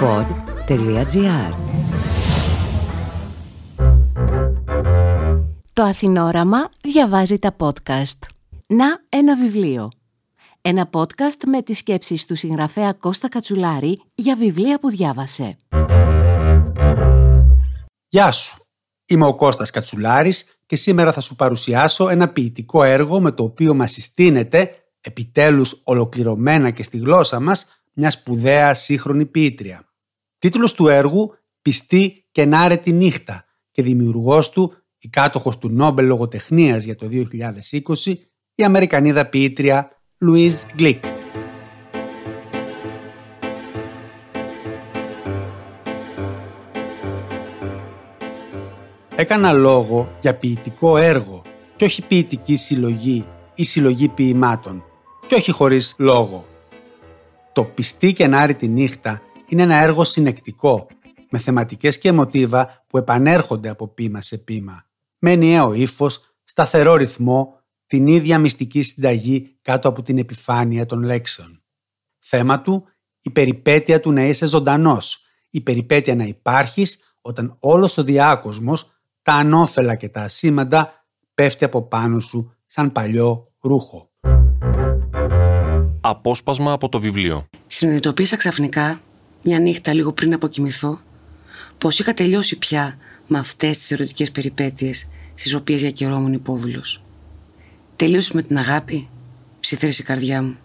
pod.gr Το Αθηνόραμα διαβάζει τα podcast. Να ένα βιβλίο. Ένα podcast με τις σκέψεις του συγγραφέα Κώστα Κατσουλάρη για βιβλία που διάβασε. Γεια σου. Είμαι ο Κώστας Κατσουλάρης και σήμερα θα σου παρουσιάσω ένα ποιητικό έργο με το οποίο μας συστήνεται, επιτέλους ολοκληρωμένα και στη γλώσσα μας, μια σπουδαία σύγχρονη ποιήτρια. Τίτλος του έργου «Πιστή και νάρετη νύχτα» και δημιουργός του, η κάτοχος του Νόμπελ Λογοτεχνίας για το 2020, η Αμερικανίδα ποιήτρια Λουίζ Γκλικ. Έκανα λόγο για ποιητικό έργο και όχι ποιητική συλλογή ή συλλογή ποιημάτων και όχι χωρίς λόγο. Το «Πιστή και τη νύχτα» είναι ένα έργο συνεκτικό, με θεματικές και μοτίβα που επανέρχονται από πείμα σε πείμα, με ενιαίο ύφος, σταθερό ρυθμό, την ίδια μυστική συνταγή κάτω από την επιφάνεια των λέξεων. Θέμα του, η περιπέτεια του να είσαι ζωντανός, η περιπέτεια να υπάρχεις όταν όλος ο διάκοσμος, τα ανώφελα και τα ασήμαντα πέφτει από πάνω σου σαν παλιό ρούχο. Απόσπασμα από το βιβλίο. Συνειδητοποίησα ξαφνικά, μια νύχτα λίγο πριν αποκοιμηθώ, πως είχα τελειώσει πια με αυτές τις ερωτικές περιπέτειες στις οποίες διακαιρόμουν υπόδουλο. Τελείωσε με την αγάπη, ψιθρίσε η καρδιά μου.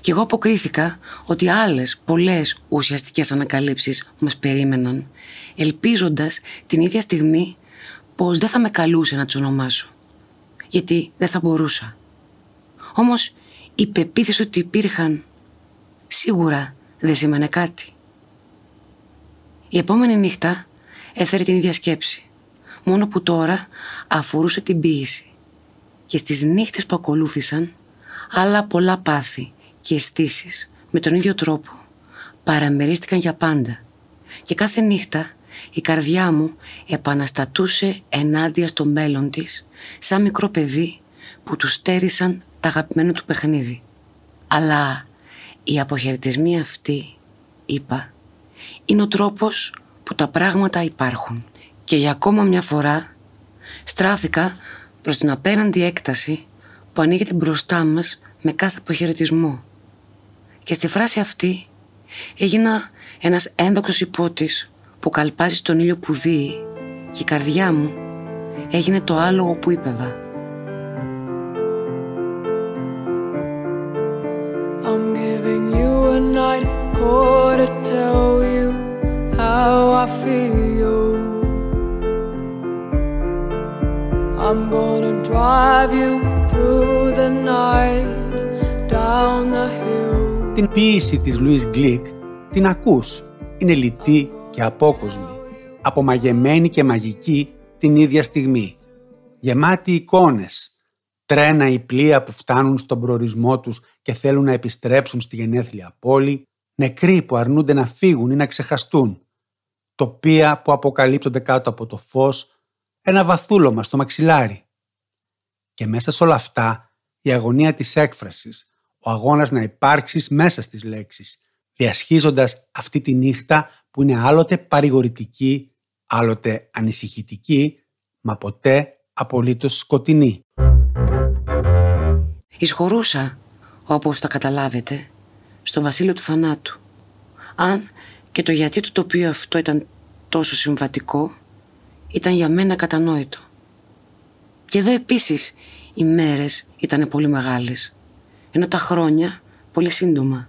Και εγώ αποκρίθηκα ότι άλλες πολλές ουσιαστικές ανακαλύψεις μας περίμεναν, ελπίζοντας την ίδια στιγμή πως δεν θα με καλούσε να τις ονομάσω. Γιατί δεν θα μπορούσα. Όμως η πεποίθηση ότι υπήρχαν σίγουρα δεν σήμανε κάτι. Η επόμενη νύχτα έφερε την ίδια σκέψη, μόνο που τώρα αφορούσε την ποίηση. Και στις νύχτες που ακολούθησαν, άλλα πολλά πάθη και αισθήσεις με τον ίδιο τρόπο παραμερίστηκαν για πάντα. Και κάθε νύχτα η καρδιά μου επαναστατούσε ενάντια στο μέλλον της, σαν μικρό παιδί που τους στέρισαν τα αγαπημένο του παιχνίδι. Αλλά οι αποχαιρετισμοί αυτοί, είπα, είναι ο τρόπος που τα πράγματα υπάρχουν. Και για ακόμα μια φορά στράφηκα προς την απέναντι έκταση που ανοίγεται μπροστά μας με κάθε αποχαιρετισμό. Και στη φράση αυτή έγινα ένας ένδοξος υπότης που καλπάζει στον ήλιο που δει και η καρδιά μου έγινε το άλογο που είπεβα. I'm gonna drive you through the night down the hill. Την ποίηση της Λουίς Γκλικ την ακούς. Είναι λιτή και απόκοσμη. Απομαγεμένη και μαγική την ίδια στιγμή. Γεμάτη εικόνες. Τρένα ή πλοία που φτάνουν στον προορισμό τους και θέλουν να επιστρέψουν στη γενέθλια πόλη. Νεκροί που αρνούνται να φύγουν ή να ξεχαστούν. Τοπία που αποκαλύπτονται κάτω από το φως ένα βαθούλωμα στο μαξιλάρι. Και μέσα σε όλα αυτά η αγωνία της έκφρασης, ο αγώνας να υπάρξεις μέσα στις λέξεις, διασχίζοντας αυτή τη νύχτα που είναι άλλοτε παρηγορητική, άλλοτε ανησυχητική, μα ποτέ απολύτως σκοτεινή. Εισχωρούσα, όπως τα καταλάβετε, στο βασίλειο του θανάτου. Αν και το γιατί το τοπίο αυτό ήταν τόσο συμβατικό, ήταν για μένα κατανόητο. Και εδώ επίσης οι μέρες ήταν πολύ μεγάλες, ενώ τα χρόνια πολύ σύντομα.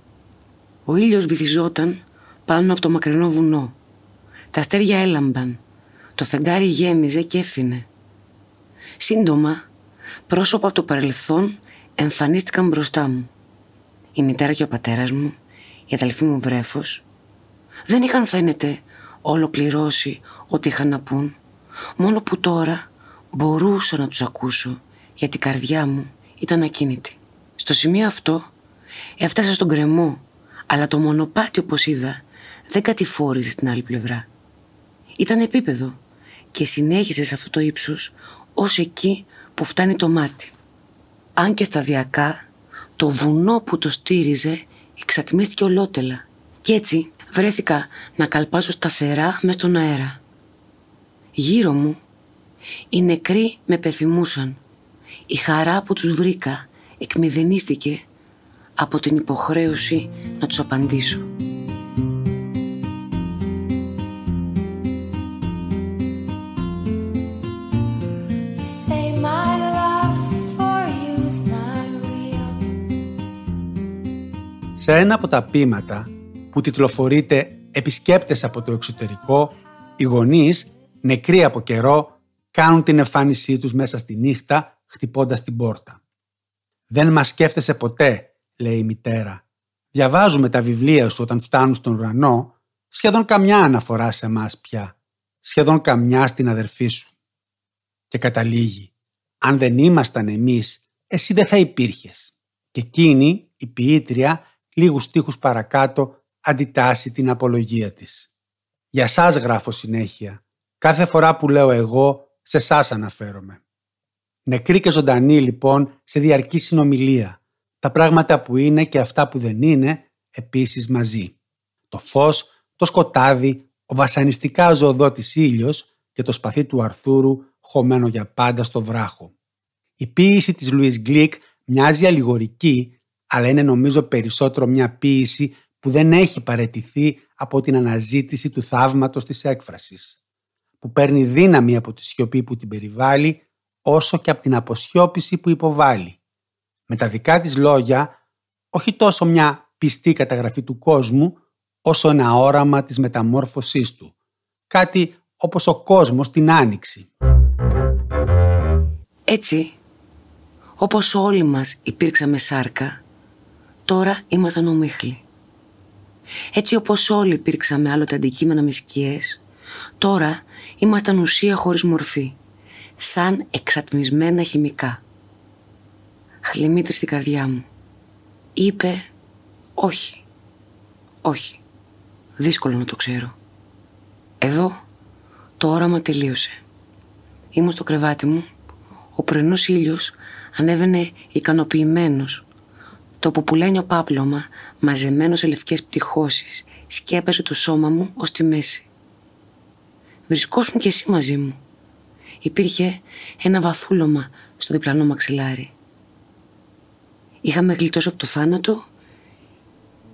Ο ήλιος βυθιζόταν πάνω από το μακρινό βουνό. Τα αστέρια έλαμπαν, το φεγγάρι γέμιζε και έφθινε. Σύντομα, πρόσωπα από το παρελθόν εμφανίστηκαν μπροστά μου. Η μητέρα και ο πατέρας μου, η αδελφή μου βρέφος, δεν είχαν φαίνεται ολοκληρώσει ό,τι είχαν να πούν. Μόνο που τώρα μπορούσα να τους ακούσω γιατί η καρδιά μου ήταν ακίνητη. Στο σημείο αυτό έφτασα στον κρεμό αλλά το μονοπάτι όπως είδα δεν κατηφόρησε στην άλλη πλευρά. Ήταν επίπεδο και συνέχισε σε αυτό το ύψος ως εκεί που φτάνει το μάτι. Αν και σταδιακά το βουνό που το στήριζε εξατμίστηκε ολότελα και έτσι Βρέθηκα να καλπάζω σταθερά μες στον αέρα. Γύρω μου οι νεκροί με πεφημούσαν. Η χαρά που τους βρήκα εκμηδενίστηκε από την υποχρέωση να τους απαντήσω. Σε ένα από τα πείματα που τιτλοφορείται «Επισκέπτες από το εξωτερικό», οι γονείς, νεκροί από καιρό, κάνουν την εμφάνισή τους μέσα στη νύχτα, χτυπώντας την πόρτα. «Δεν μας σκέφτεσαι ποτέ», λέει η μητέρα. «Διαβάζουμε τα βιβλία σου όταν φτάνουν στον ουρανό, σχεδόν καμιά αναφορά σε εμάς πια, σχεδόν καμιά στην αδερφή σου». Και καταλήγει, «Αν δεν ήμασταν εμείς, εσύ δεν θα υπήρχες». Και εκείνη, η ποιήτρια, λίγους στίχους παρακάτω, αντιτάσσει την απολογία της. «Για σας γράφω συνέχεια. Κάθε φορά που λέω εγώ, σε εσά αναφέρομαι. Νεκρή και ζωντανή λοιπόν σε διαρκή συνομιλία. Τα πράγματα που είναι και αυτά που δεν είναι επίσης μαζί. Το φως, το σκοτάδι, ο βασανιστικά ζωοδότης ήλιος και το σπαθί του Αρθούρου χωμένο για πάντα στο βράχο. Η ποίηση της Λουίς Γκλικ μοιάζει αλληγορική, αλλά είναι νομίζω περισσότερο μια ποίηση που δεν έχει παρετηθεί από την αναζήτηση του θαύματος της έκφρασης που παίρνει δύναμη από τη σιωπή που την περιβάλλει, όσο και από την αποσιώπηση που υποβάλλει. Με τα δικά της λόγια, όχι τόσο μια πιστή καταγραφή του κόσμου, όσο ένα όραμα της μεταμόρφωσής του. Κάτι όπως ο κόσμος την άνοιξη. Έτσι, όπως όλοι μας υπήρξαμε σάρκα, τώρα ήμασταν ομίχλοι. Έτσι όπως όλοι υπήρξαμε άλλοτε αντικείμενα με σκιές, Τώρα ήμασταν ουσία χωρίς μορφή, σαν εξατμισμένα χημικά. Χλιμήτρη στην καρδιά μου. Είπε όχι, όχι. Δύσκολο να το ξέρω. Εδώ το όραμα τελείωσε. Ήμουν στο κρεβάτι μου, ο πρωινός ήλιος ανέβαινε ικανοποιημένος. Το ποπουλένιο πάπλωμα, μαζεμένος σε λευκές πτυχώσεις, σκέπασε το σώμα μου ως τη μέση βρισκόσουν κι εσύ μαζί μου. Υπήρχε ένα βαθούλωμα στο διπλανό μαξιλάρι. Είχαμε γλιτώσει από το θάνατο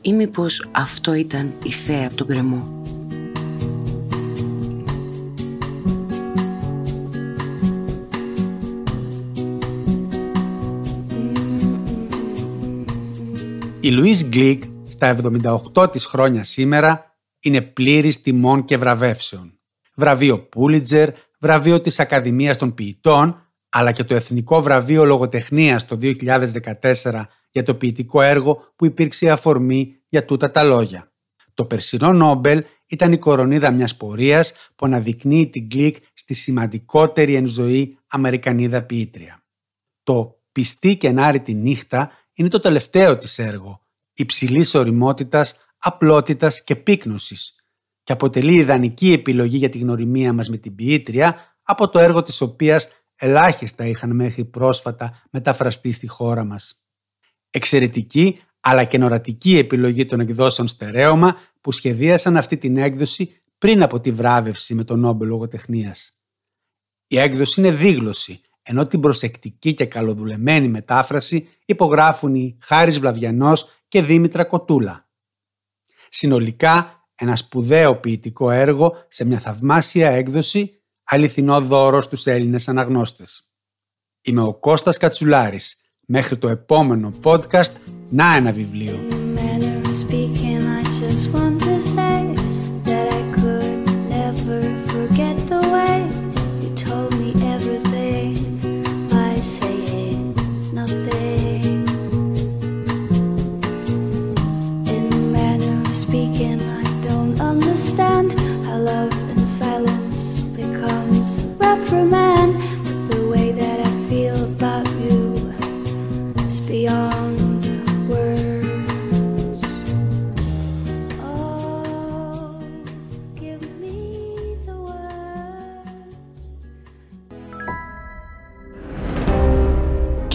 ή μήπως αυτό ήταν η θέα από τον κρεμό. Η Λουίς Γκλικ στα 78 της χρόνια σήμερα είναι πλήρης τιμών και βραβεύσεων βραβείο Πούλιτζερ, βραβείο της Ακαδημίας των Ποιητών, αλλά και το Εθνικό Βραβείο Λογοτεχνίας το 2014 για το ποιητικό έργο που υπήρξε αφορμή για τούτα τα λόγια. Το περσινό Νόμπελ ήταν η κορονίδα μιας πορείας που αναδεικνύει την κλικ στη σημαντικότερη εν ζωή Αμερικανίδα ποιήτρια. Το «Πιστή και τη νύχτα» είναι το τελευταίο της έργο, υψηλής οριμότητας, απλότητας και πύκνωσης, και αποτελεί ιδανική επιλογή για τη γνωριμία μας με την ποιήτρια από το έργο της οποίας ελάχιστα είχαν μέχρι πρόσφατα μεταφραστεί στη χώρα μας. Εξαιρετική αλλά και νορατική επιλογή των εκδόσεων στερέωμα που σχεδίασαν αυτή την έκδοση πριν από τη βράβευση με τον Νόμπελ Λογοτεχνίας. Η έκδοση είναι δίγλωση, ενώ την προσεκτική και καλοδουλεμένη μετάφραση υπογράφουν οι Χάρης Βλαβιανός και Δήμητρα Κοτούλα. Συνολικά ένα σπουδαίο ποιητικό έργο σε μια θαυμάσια έκδοση, αληθινό δώρο στους Έλληνες αναγνώστες. Είμαι ο Κώστας Κατσουλάρης. Μέχρι το επόμενο podcast, να ένα βιβλίο.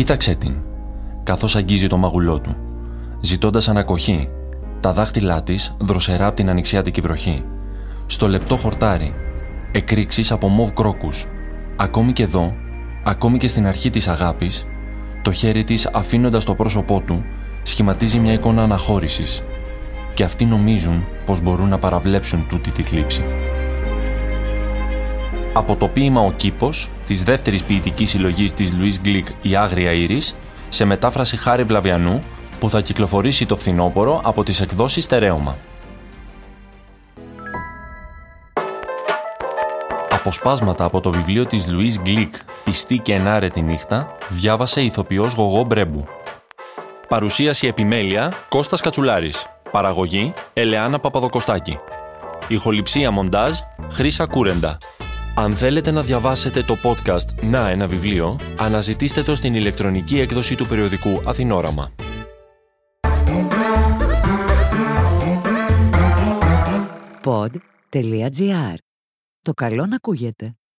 Κοίταξε την, καθώς αγγίζει το μαγουλό του, ζητώντας ανακοχή, Τα δάχτυλά της δροσερά από την ανοιξιάτικη βροχή. Στο λεπτό χορτάρι. Εκρήξεις από μοβ κρόκους. Ακόμη και εδώ, ακόμη και στην αρχή της αγάπης, το χέρι της αφήνοντας το πρόσωπό του, σχηματίζει μια εικόνα αναχώρησης. Και αυτοί νομίζουν πως μπορούν να παραβλέψουν τούτη τη θλίψη. Από το ποίημα «Ο κήπος» της δεύτερης ποιητικής συλλογής της Λουίζ Γκλικ «Η Άγρια Ίρις» σε μετάφραση Χάρη Βλαβιανού που θα κυκλοφορήσει το φθινόπωρο από τις εκδόσεις Στερέωμα. Αποσπάσματα από το βιβλίο της Λουίζ Γκλικ «Πιστή και ενάρετη νύχτα» διάβασε η ηθοποιός Γογό Μπρέμπου. Παρουσίαση επιμέλεια Κώστας Κατσουλάρης. Παραγωγή Ελεάνα Παπαδοκοστάκη. Ηχοληψία μοντάζ Χρύσα Κούρεντα. Αν θέλετε να διαβάσετε το podcast «Να ένα βιβλίο», αναζητήστε το στην ηλεκτρονική έκδοση του περιοδικού Αθηνόραμα. Pod.gr. Το καλό να ακούγεται.